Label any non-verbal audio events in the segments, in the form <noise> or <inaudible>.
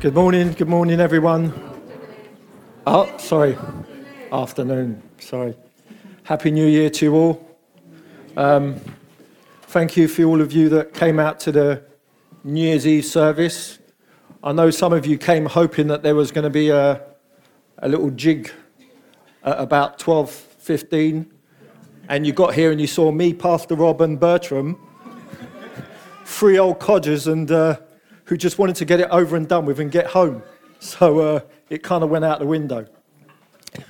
Good morning, good morning, everyone. Oh, sorry, afternoon, sorry. Happy New Year to you all. Um, thank you for all of you that came out to the New Year's Eve service. I know some of you came hoping that there was going to be a, a little jig at about 12.15, and you got here and you saw me, Pastor Rob, and Bertram, <laughs> three old codgers, and uh, who just wanted to get it over and done with and get home. So uh, it kind of went out the window.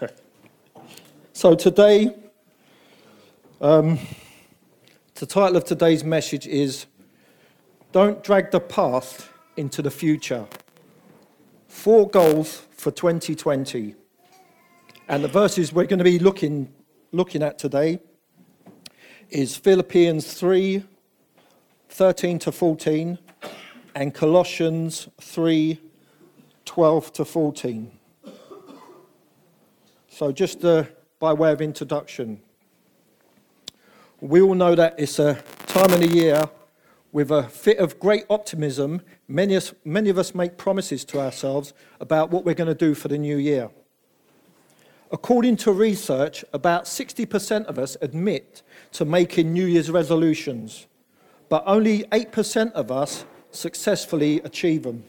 <laughs> so today, um, the title of today's message is Don't Drag the Past into the Future. Four goals for 2020. And the verses we're going to be looking, looking at today is Philippians 3 13 to 14 and Colossians 3 12 to 14. So, just uh, by way of introduction, we all know that it's a time of the year with a fit of great optimism. Many, many of us make promises to ourselves about what we're going to do for the new year. According to research, about 60% of us admit to making New Year's resolutions, but only 8% of us successfully achieve them.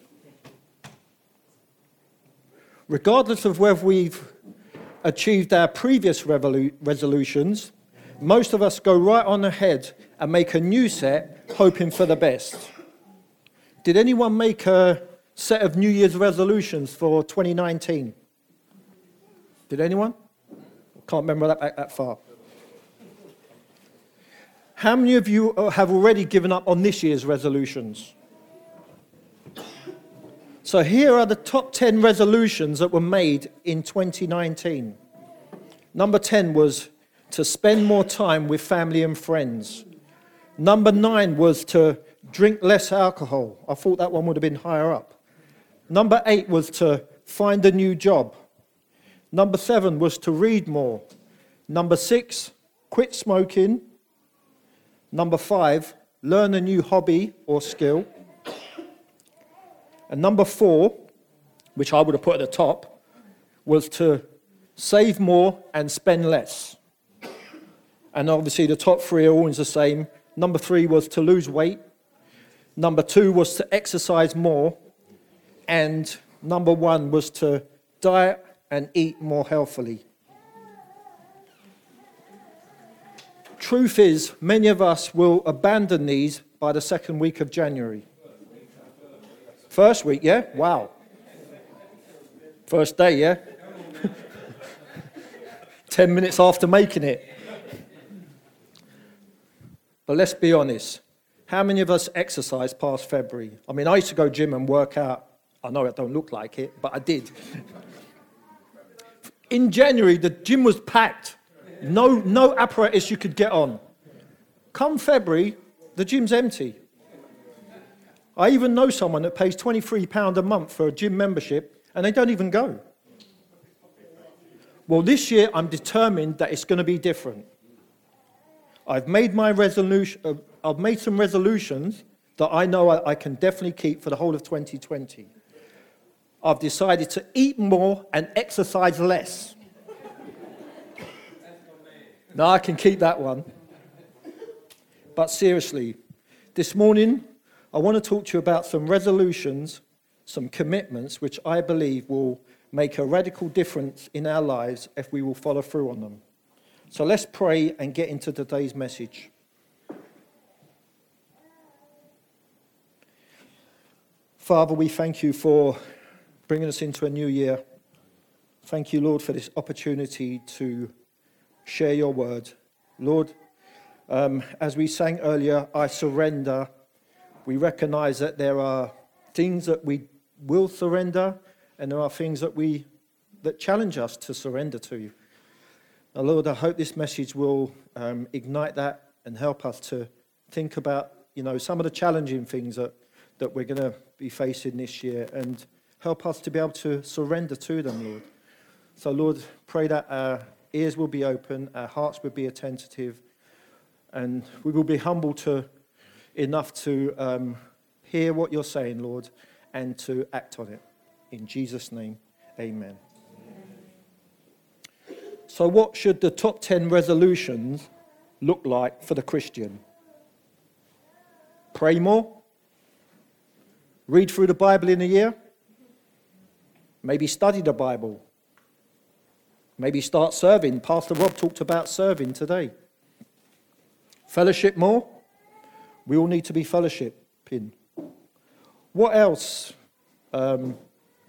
Regardless of whether we've achieved our previous revolu- resolutions, most of us go right on ahead and make a new set, hoping for the best. Did anyone make a set of New Year's resolutions for 2019? Did anyone? Can't remember that back that far. How many of you uh, have already given up on this year's resolutions? So here are the top 10 resolutions that were made in 2019. Number 10 was to spend more time with family and friends. Number 9 was to drink less alcohol. I thought that one would have been higher up. Number 8 was to find a new job. Number 7 was to read more. Number 6, quit smoking. Number 5, learn a new hobby or skill. And number four, which I would have put at the top, was to save more and spend less. And obviously, the top three are always the same. Number three was to lose weight. Number two was to exercise more. And number one was to diet and eat more healthily. Truth is, many of us will abandon these by the second week of January. First week, yeah? Wow. First day, yeah? <laughs> 10 minutes after making it. But let's be honest. How many of us exercise past February? I mean, I used to go gym and work out. I know I don't look like it, but I did. In January, the gym was packed. No, no apparatus you could get on. Come February, the gym's empty. I even know someone that pays £23 a month for a gym membership and they don't even go. Well, this year I'm determined that it's going to be different. I've made my resolution, uh, I've made some resolutions that I know I, I can definitely keep for the whole of 2020. I've decided to eat more and exercise less. now I can keep that one. But seriously, this morning I want to talk to you about some resolutions, some commitments, which I believe will make a radical difference in our lives if we will follow through on them. So let's pray and get into today's message. Father, we thank you for bringing us into a new year. Thank you, Lord, for this opportunity to share your word. Lord, um, as we sang earlier, I surrender we recognize that there are things that we will surrender and there are things that we that challenge us to surrender to you. Now, Lord, I hope this message will um, ignite that and help us to think about, you know, some of the challenging things that, that we're going to be facing this year and help us to be able to surrender to them, Lord. So, Lord, pray that our ears will be open, our hearts will be attentive, and we will be humble to enough to um, hear what you're saying, Lord, and to act on it. In Jesus' name, amen. So, what should the top 10 resolutions look like for the Christian? Pray more? Read through the Bible in a year? Maybe study the Bible? Maybe start serving. Pastor Rob talked about serving today. Fellowship more? We all need to be fellowshipping. What else um,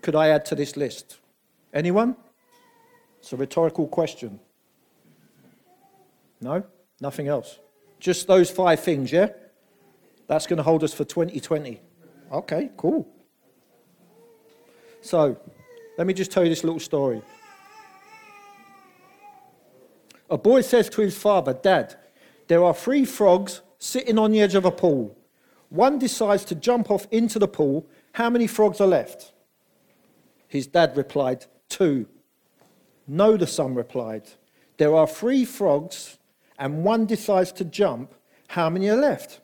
could I add to this list? Anyone? It's a rhetorical question. No? Nothing else? Just those five things, yeah? That's going to hold us for 2020. Okay, cool. So, let me just tell you this little story. A boy says to his father, Dad, there are three frogs sitting on the edge of a pool. One decides to jump off into the pool. How many frogs are left? His dad replied, Two. No, the son replied. There are three frogs, and one decides to jump. How many are left?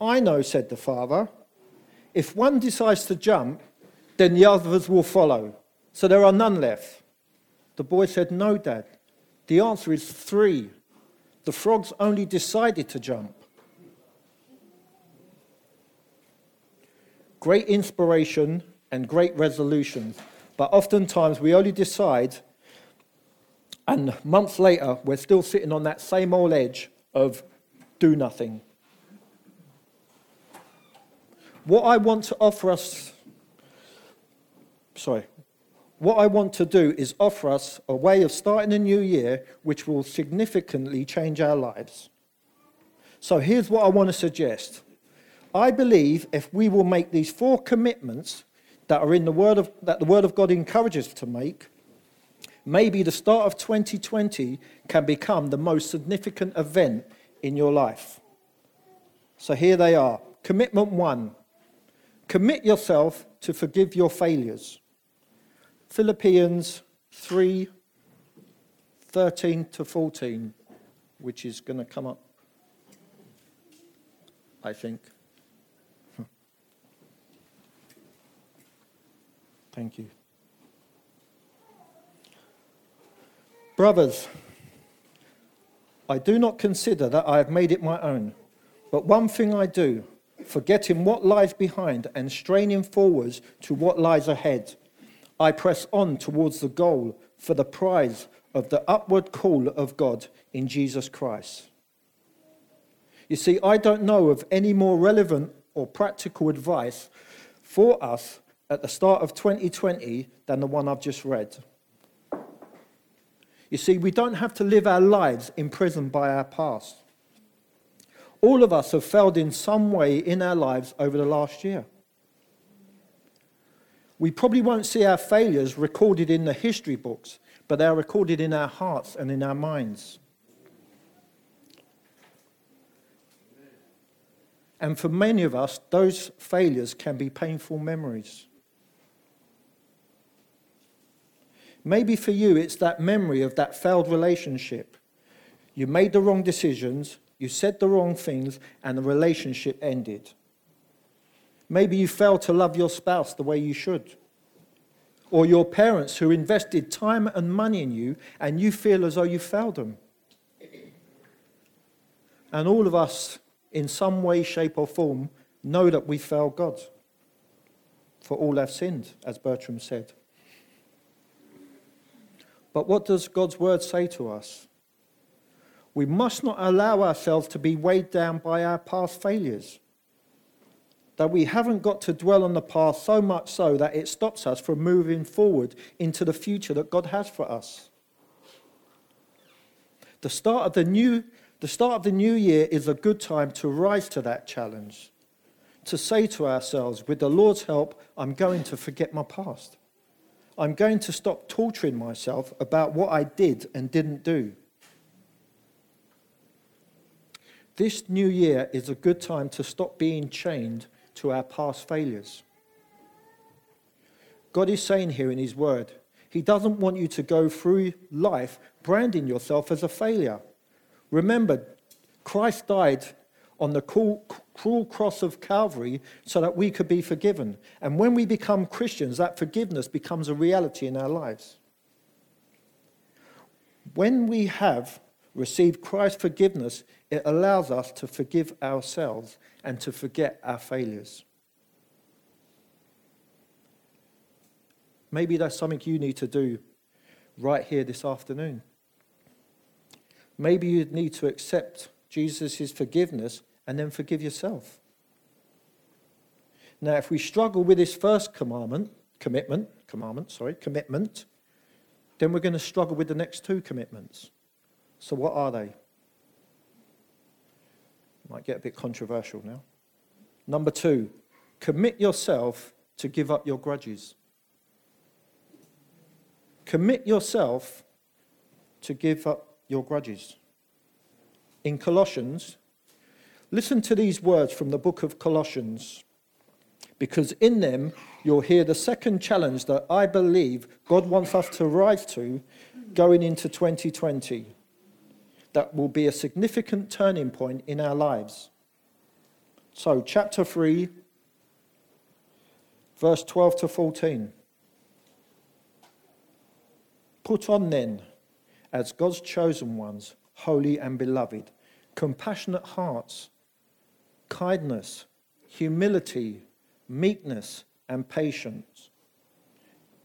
I know, said the father. If one decides to jump, then the others will follow. So there are none left. The boy said, No, dad. The answer is three. The frogs only decided to jump. Great inspiration and great resolutions, but oftentimes we only decide, and months later, we're still sitting on that same old edge of do nothing. What I want to offer us, sorry, what I want to do is offer us a way of starting a new year which will significantly change our lives. So here's what I want to suggest. I believe if we will make these four commitments that are in the word of that the word of God encourages to make, maybe the start of 2020 can become the most significant event in your life. So here they are. Commitment 1. Commit yourself to forgive your failures. Philippians 3 13 to 14, which is going to come up, I think. Hmm. Thank you. Brothers, I do not consider that I have made it my own, but one thing I do, forgetting what lies behind and straining forwards to what lies ahead. I press on towards the goal for the prize of the upward call of God in Jesus Christ. You see, I don't know of any more relevant or practical advice for us at the start of 2020 than the one I've just read. You see, we don't have to live our lives imprisoned by our past. All of us have failed in some way in our lives over the last year we probably won't see our failures recorded in the history books, but they are recorded in our hearts and in our minds. And for many of us, those failures can be painful memories. Maybe for you, it's that memory of that failed relationship. You made the wrong decisions, you said the wrong things, and the relationship ended. Maybe you failed to love your spouse the way you should. Or your parents who invested time and money in you and you feel as though you failed them. And all of us, in some way, shape, or form, know that we failed God. For all have sinned, as Bertram said. But what does God's word say to us? We must not allow ourselves to be weighed down by our past failures that we haven't got to dwell on the past so much so that it stops us from moving forward into the future that God has for us. The start of the new, the start of the new year is a good time to rise to that challenge, to say to ourselves, with the Lord's help, I'm going to forget my past. I'm going to stop torturing myself about what I did and didn't do. This new year is a good time to stop being chained to our past failures. God is saying here in His Word, He doesn't want you to go through life branding yourself as a failure. Remember, Christ died on the cruel, cruel cross of Calvary so that we could be forgiven. And when we become Christians, that forgiveness becomes a reality in our lives. When we have received Christ's forgiveness, it allows us to forgive ourselves and to forget our failures. Maybe that's something you need to do right here this afternoon. Maybe you need to accept Jesus' forgiveness and then forgive yourself. Now, if we struggle with this first commandment, commitment, commandment, sorry, commitment, then we're going to struggle with the next two commitments. So, what are they? Might get a bit controversial now. Number two, commit yourself to give up your grudges. Commit yourself to give up your grudges. In Colossians, listen to these words from the book of Colossians, because in them you'll hear the second challenge that I believe God wants us to rise to going into 2020. That will be a significant turning point in our lives. So, chapter 3, verse 12 to 14. Put on then, as God's chosen ones, holy and beloved, compassionate hearts, kindness, humility, meekness, and patience,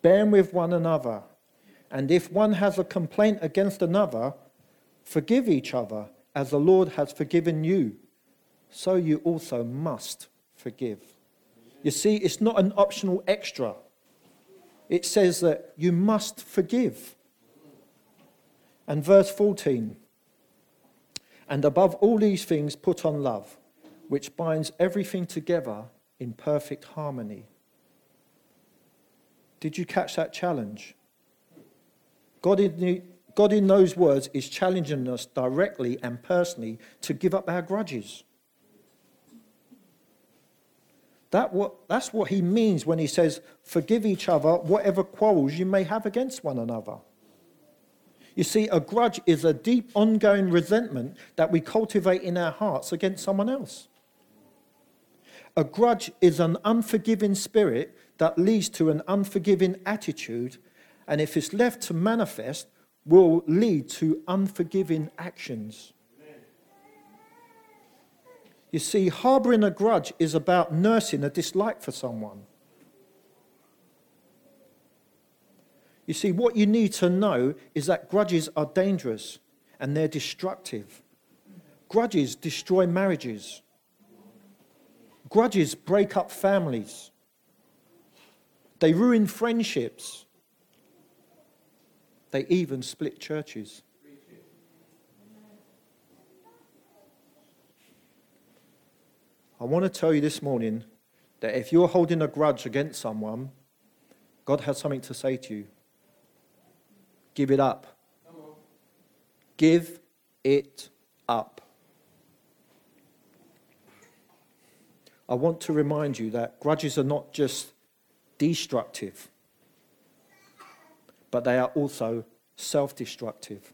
bearing with one another. And if one has a complaint against another, forgive each other as the Lord has forgiven you, so you also must forgive. You see, it's not an optional extra it says that you must forgive. And verse 14, and above all these things, put on love, which binds everything together in perfect harmony. Did you catch that challenge? God God in those words is challenging us directly and personally to give up our grudges. That what, that's what he means when he says, Forgive each other whatever quarrels you may have against one another. You see, a grudge is a deep, ongoing resentment that we cultivate in our hearts against someone else. A grudge is an unforgiving spirit that leads to an unforgiving attitude, and if it's left to manifest, will lead to unforgiving actions. You see, harboring a grudge is about nursing a dislike for someone. You see, what you need to know is that grudges are dangerous and they're destructive. Grudges destroy marriages. Grudges break up families. They ruin friendships. They even split churches. I want to tell you this morning that if you're holding a grudge against someone, God has something to say to you. Give it up. Give it up. I want to remind you that grudges are not just destructive, but they are also self destructive.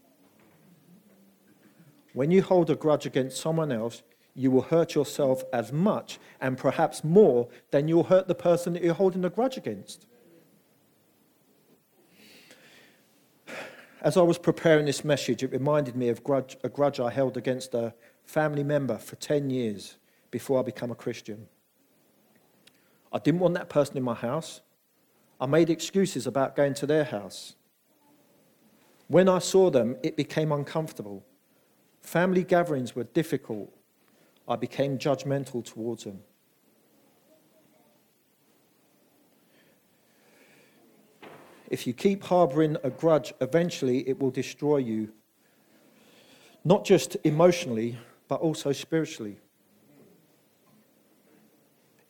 When you hold a grudge against someone else, you will hurt yourself as much and perhaps more than you'll hurt the person that you're holding a grudge against. As I was preparing this message, it reminded me of grudge, a grudge I held against a family member for 10 years before I became a Christian. I didn't want that person in my house. I made excuses about going to their house. When I saw them, it became uncomfortable. Family gatherings were difficult I became judgmental towards them. If you keep harboring a grudge, eventually it will destroy you, not just emotionally, but also spiritually.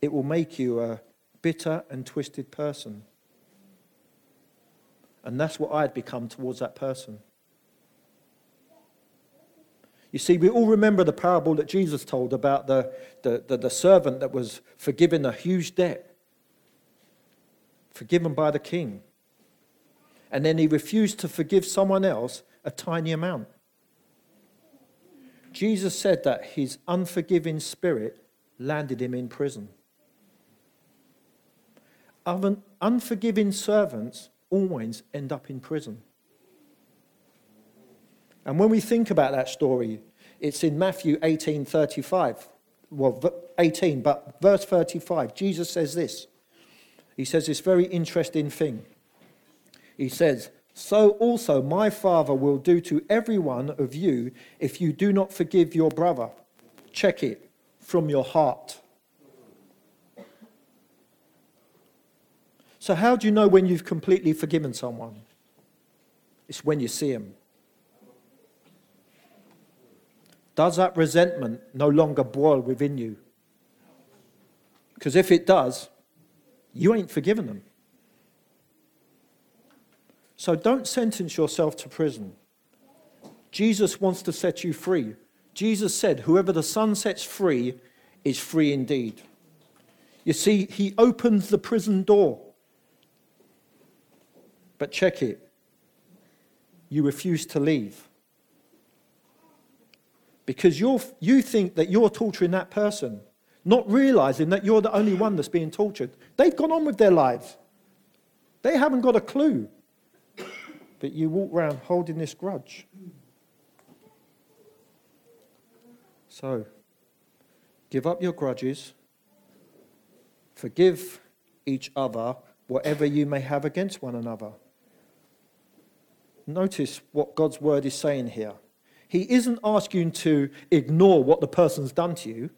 It will make you a bitter and twisted person. And that's what I had become towards that person. You see, we all remember the parable that Jesus told about the, the, the, the servant that was forgiven a huge debt, forgiven by the king. And then he refused to forgive someone else a tiny amount. Jesus said that his unforgiving spirit landed him in prison. Unforgiving servants always end up in prison. And when we think about that story, it's in Matthew 18 35. Well, 18, but verse 35, Jesus says this. He says this very interesting thing. He says, So also my Father will do to every one of you if you do not forgive your brother. Check it from your heart. So, how do you know when you've completely forgiven someone? It's when you see them. Does that resentment no longer boil within you? Because if it does, you ain't forgiven them. So don't sentence yourself to prison. Jesus wants to set you free. Jesus said, Whoever the Son sets free is free indeed. You see, he opens the prison door. But check it. You refuse to leave. Because you you think that you're torturing that person, not realizing that you're the only one that's being tortured. They've gone on with their lives, they haven't got a clue. But you walk around holding this grudge. So, give up your grudges, forgive each other whatever you may have against one another. Notice what God's word is saying here. He isn't asking to ignore what the person's done to you.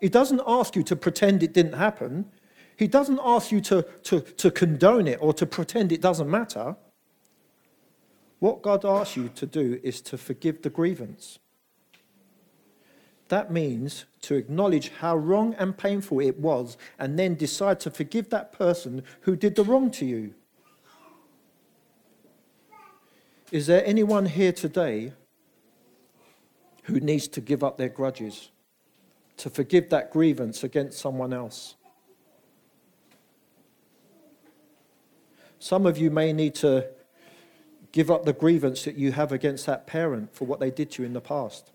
He doesn't ask you to pretend it didn't happen. He doesn't ask you to, to, to condone it or to pretend it doesn't matter. What God asks you to do is to forgive the grievance. That means to acknowledge how wrong and painful it was and then decide to forgive that person who did the wrong to you. Is there anyone here today who needs to give up their grudges, to forgive that grievance against someone else? Some of you may need to give up the grievance that you have against that parent for what they did to you in the past.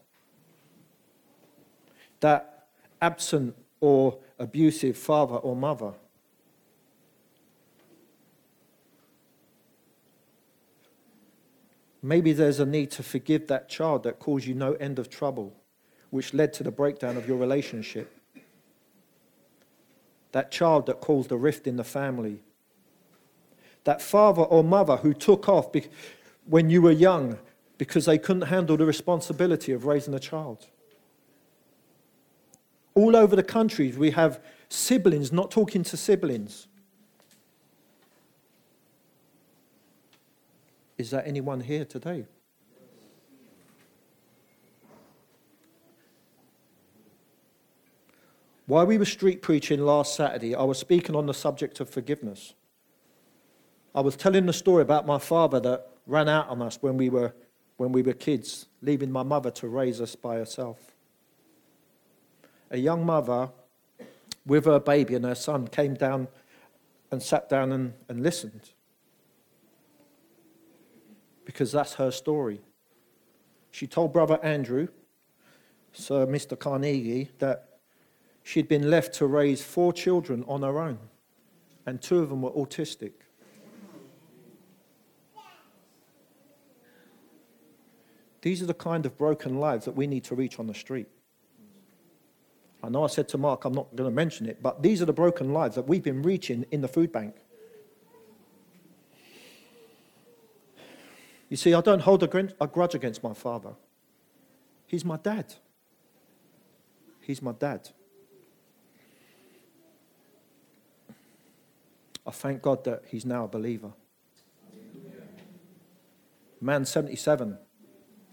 That absent or abusive father or mother. Maybe there's a need to forgive that child that caused you no end of trouble, which led to the breakdown of your relationship. That child that caused a rift in the family. That father or mother who took off when you were young because they couldn't handle the responsibility of raising a child. All over the country, we have siblings not talking to siblings. Is there anyone here today? While we were street preaching last Saturday, I was speaking on the subject of forgiveness. I was telling the story about my father that ran out on us when we were, when we were kids, leaving my mother to raise us by herself. A young mother with her baby and her son came down and sat down and, and listened because that's her story. She told Brother Andrew, Sir Mr. Carnegie, that she'd been left to raise four children on her own, and two of them were autistic. These are the kind of broken lives that we need to reach on the street. I know I said to Mark, I'm not going to mention it, but these are the broken lives that we've been reaching in the food bank. You see, I don't hold a grudge against my father. He's my dad. He's my dad. I thank God that he's now a believer. Man, 77.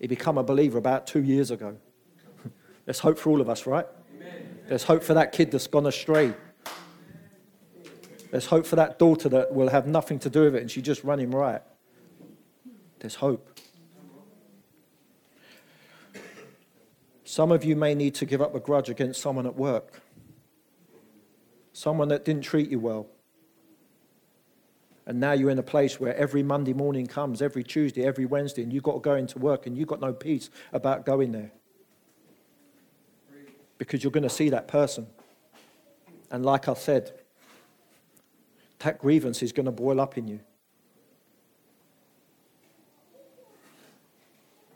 He became a believer about two years ago. <laughs> There's hope for all of us, right? There's hope for that kid that's gone astray. There's hope for that daughter that will have nothing to do with it and she's just running right. There's hope. Some of you may need to give up a grudge against someone at work, someone that didn't treat you well. And now you're in a place where every Monday morning comes, every Tuesday, every Wednesday, and you've got to go into work and you've got no peace about going there. because you're going to see that person. And like I said, that grievance is going to boil up in you,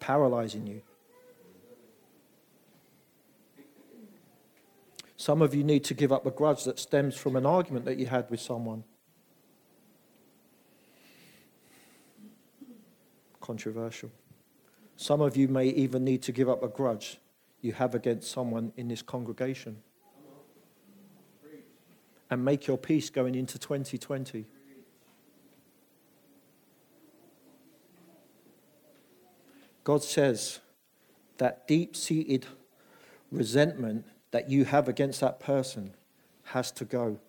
paralyzing you. Some of you need to give up a grudge that stems from an argument that you had with someone. Controversial. Some of you may even need to give up a grudge you have against someone in this congregation. And make your peace going into 2020. God says that deep seated resentment that you have against that person has to go.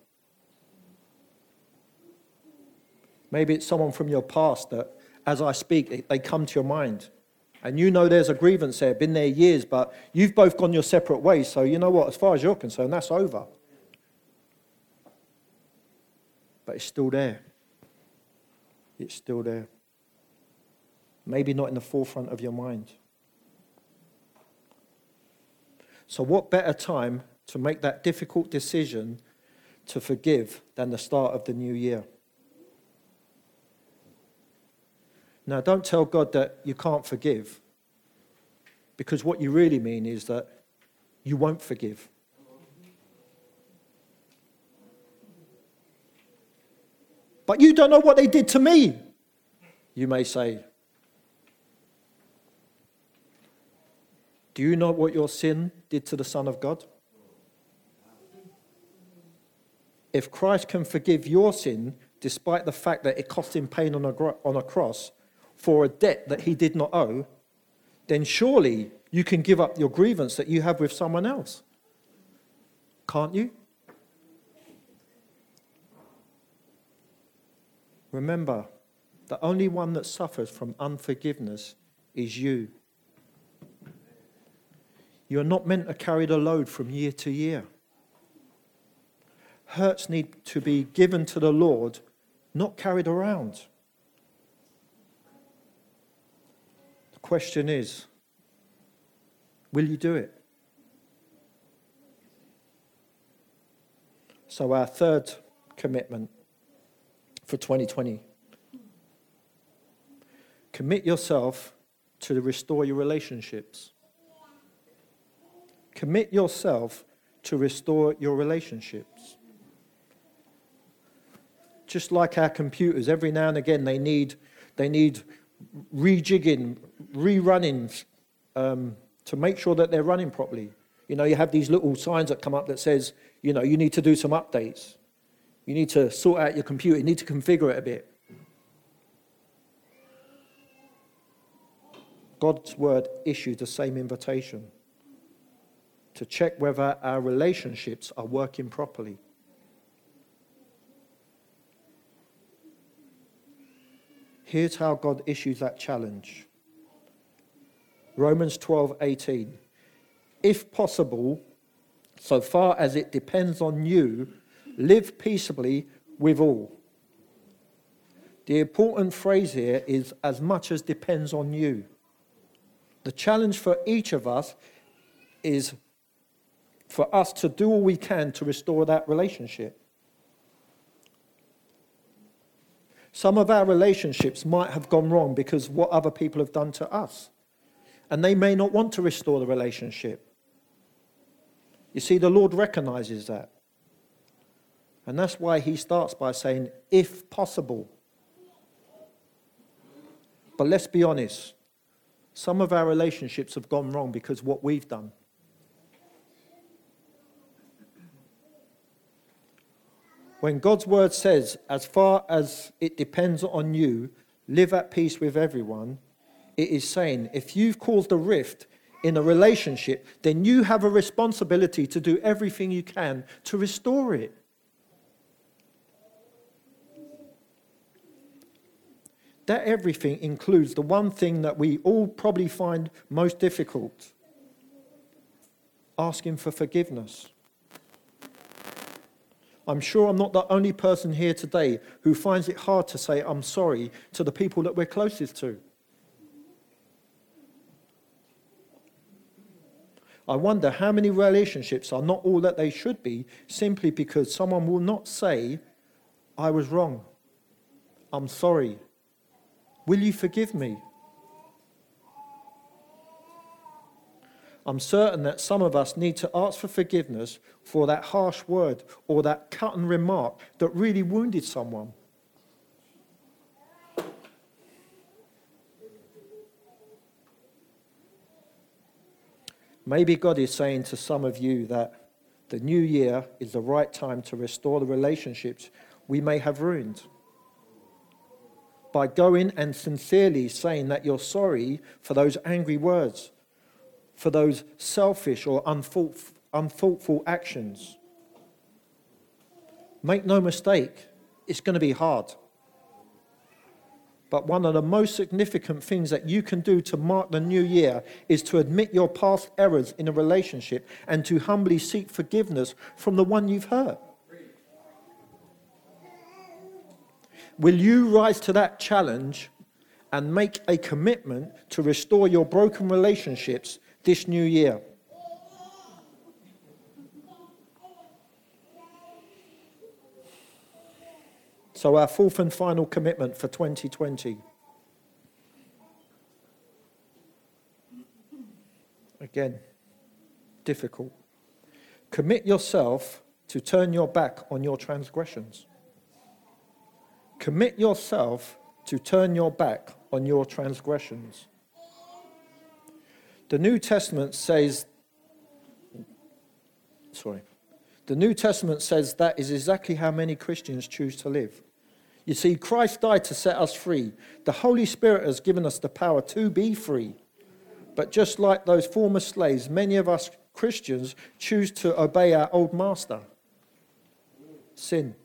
Maybe it's someone from your past that, as I speak, they come to your mind. And you know there's a grievance there, been there years, but you've both gone your separate ways. So, you know what? As far as you're concerned, that's over. But it's still there. It's still there. Maybe not in the forefront of your mind. So, what better time to make that difficult decision to forgive than the start of the new year? Now, don't tell God that you can't forgive, because what you really mean is that you won't forgive. But you don't know what they did to me, you may say. Do you know what your sin did to the Son of God? If Christ can forgive your sin, despite the fact that it cost him pain on a, on a cross, for a debt that he did not owe, then surely you can give up your grievance that you have with someone else. Can't you? Remember, the only one that suffers from unforgiveness is you. You're not meant to carry the load from year to year. Hurts need to be given to the Lord, not carried around. The question is will you do it? So, our third commitment for 2020 commit yourself to restore your relationships. Commit yourself to restore your relationships. Just like our computers, every now and again they need, they need rejigging, rerunning um, to make sure that they're running properly. You know, you have these little signs that come up that says, you know, you need to do some updates. You need to sort out your computer. You need to configure it a bit. God's word issues the same invitation to check whether our relationships are working properly. Here's how God issues that challenge. Romans 12:18. If possible, so far as it depends on you, live peaceably with all. The important phrase here is as much as depends on you. The challenge for each of us is for us to do all we can to restore that relationship. Some of our relationships might have gone wrong because what other people have done to us. And they may not want to restore the relationship. You see, the Lord recognizes that. And that's why he starts by saying, if possible. But let's be honest, some of our relationships have gone wrong because what we've done. When God's word says, as far as it depends on you, live at peace with everyone, it is saying, if you've caused a rift in a relationship, then you have a responsibility to do everything you can to restore it. That everything includes the one thing that we all probably find most difficult asking for forgiveness. I'm sure I'm not the only person here today who finds it hard to say I'm sorry to the people that we're closest to. I wonder how many relationships are not all that they should be simply because someone will not say, I was wrong. I'm sorry. Will you forgive me? I'm certain that some of us need to ask for forgiveness for that harsh word or that cut and remark that really wounded someone. Maybe God is saying to some of you that the new year is the right time to restore the relationships we may have ruined. By going and sincerely saying that you're sorry for those angry words, for those selfish or unthoughtful actions. Make no mistake, it's going to be hard. But one of the most significant things that you can do to mark the new year is to admit your past errors in a relationship and to humbly seek forgiveness from the one you've hurt. Will you rise to that challenge and make a commitment to restore your broken relationships this new year? So, our fourth and final commitment for 2020. Again, difficult. Commit yourself to turn your back on your transgressions. Commit yourself to turn your back on your transgressions. The New Testament says, sorry, the New Testament says that is exactly how many Christians choose to live. You see, Christ died to set us free. The Holy Spirit has given us the power to be free. But just like those former slaves, many of us Christians choose to obey our old master sin.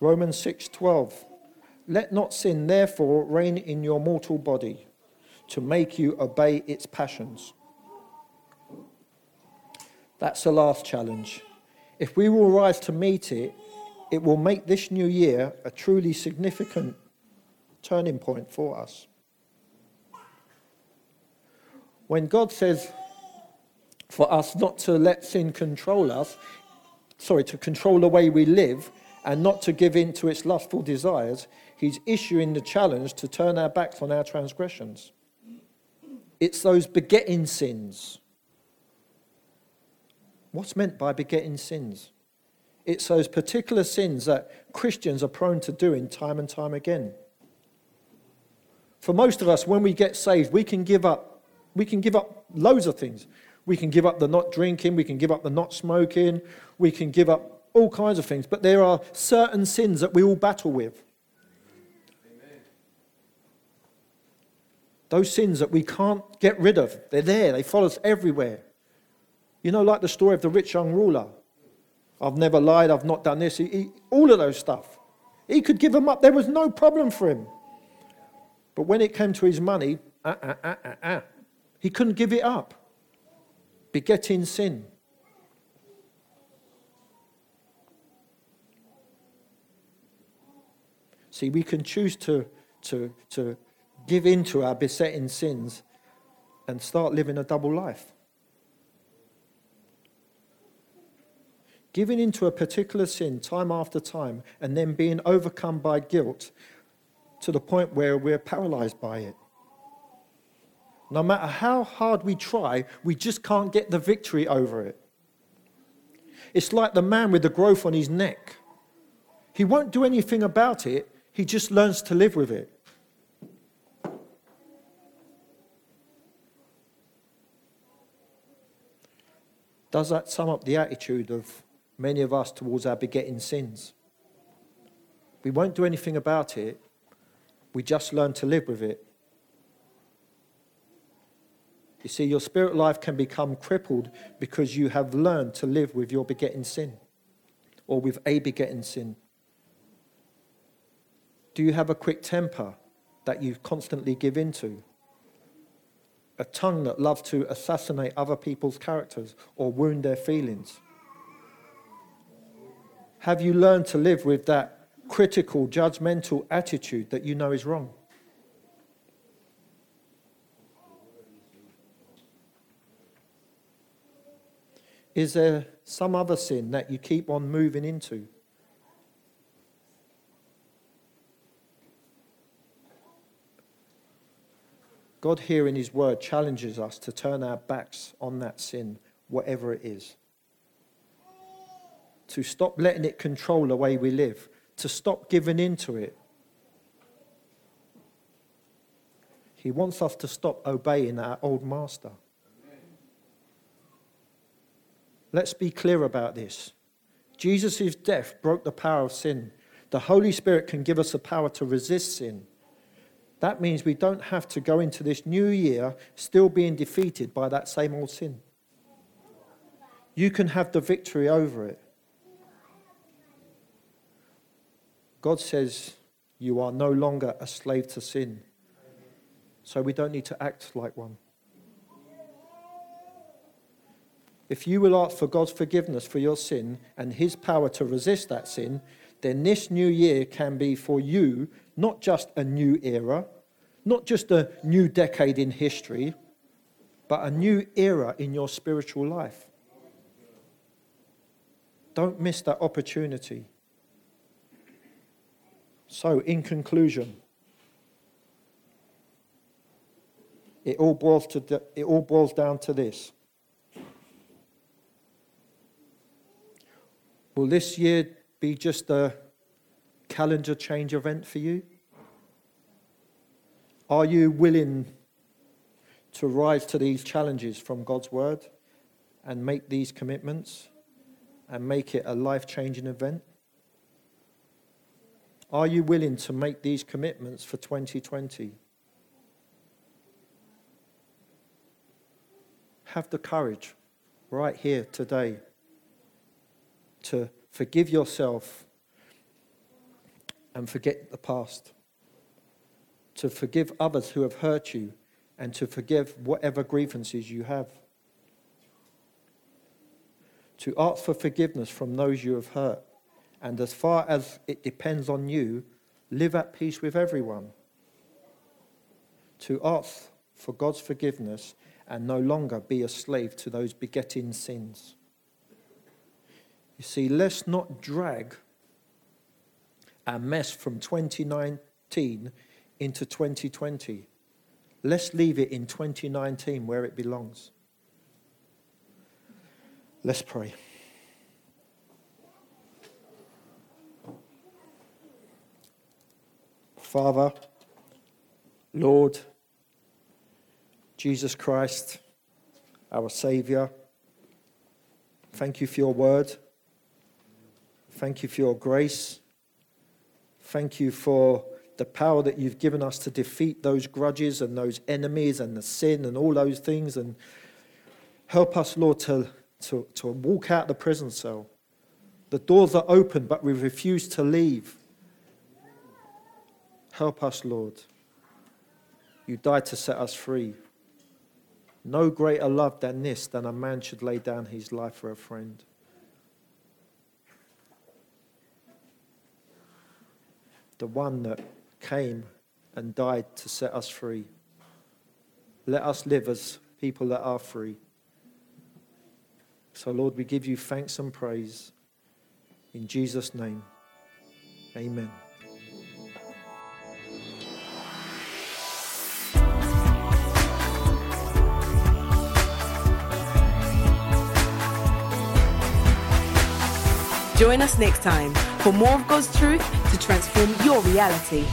Romans 6:12 Let not sin therefore reign in your mortal body to make you obey its passions. That's the last challenge. If we will rise to meet it, it will make this new year a truly significant turning point for us. When God says for us not to let sin control us, sorry, to control the way we live and not to give in to its lustful desires, He's issuing the challenge to turn our backs on our transgressions. It's those begetting sins What's meant by begetting sins? It's those particular sins that Christians are prone to doing time and time again. For most of us, when we get saved, we can give up, we can give up loads of things. We can give up the not drinking, we can give up the not smoking, we can give up all kinds of things. But there are certain sins that we all battle with. Those sins that we can't get rid of, they're there, they follow us everywhere. You know, like the story of the rich young ruler. I've never lied, I've not done this. He, he, all of those stuff. He could give them up. There was no problem for him. But when it came to his money, uh, uh, uh, he couldn't give it up. Begetting sin. See, we can choose to, to, to give in to our besetting sins and start living a double life. giving into a particular sin time after time, and then being overcome by guilt to the point where we're paralyzed by it. No matter how hard we try, we just can't get the victory over it. It's like the man with the growth on his neck. He won't do anything about it, he just learns to live with it. Does that sum up the attitude of many of us towards our begetting sins. We won't do anything about it, we just learn to live with it. You see, your spirit life can become crippled because you have learned to live with your begetting sin or with a begetting sin. Do you have a quick temper that you constantly give into? a tongue that loved to assassinate other people's characters or wound their feelings? Have you learned to live with that critical, judgmental attitude that you know is wrong? Is there some other sin that you keep on moving into God, here in His Word, challenges us to turn our backs on that sin, whatever it is. To stop letting it control the way we live, to stop giving in to it. He wants us to stop obeying our old master. Let's be clear about this. Jesus' death broke the power of sin. The Holy Spirit can give us the power to resist sin. That means we don't have to go into this new year still being defeated by that same old sin. You can have the victory over it. God says you are no longer a slave to sin. So we don't need to act like one. If you will ask for God's forgiveness for your sin and his power to resist that sin, then this new year can be for you not just a new era, not just a new decade in history, but a new era in your spiritual life. Don't miss that opportunity. So, in conclusion, it all boils, to, it all boils down to this. Will this year be just a calendar change event for you? Are you willing to rise to these challenges from God's word and make these commitments and make it a life changing event? Are you willing to make these commitments for 2020? Have the courage right here today to forgive yourself and forget the past, to forgive others who have hurt you, and to forgive whatever grievances you have, to ask for forgiveness from those you have hurt and as far as it depends on you, live at peace with everyone. To ask for God's forgiveness and no longer be a slave to those besetting sins. You see, let's not drag our mess from 2019 into 2020. Let's leave it in 2019 where it belongs. Let's pray. Father, Lord, Jesus Christ, our Saviour, thank you for your word. Thank you for your grace. Thank you for the power that you've given us to defeat those grudges and those enemies and the sin and all those things. And help us, Lord, to, to, to walk out the prison cell. The doors are open, but we refuse to leave. Help us, Lord. You died to set us free. No greater love than this, than a man should lay down his life for a friend. The one that came and died to set us free. Let us live as people that are free. So, Lord, we give you thanks and praise. In Jesus' name, amen. Join us next time for more of God's truth to transform your reality.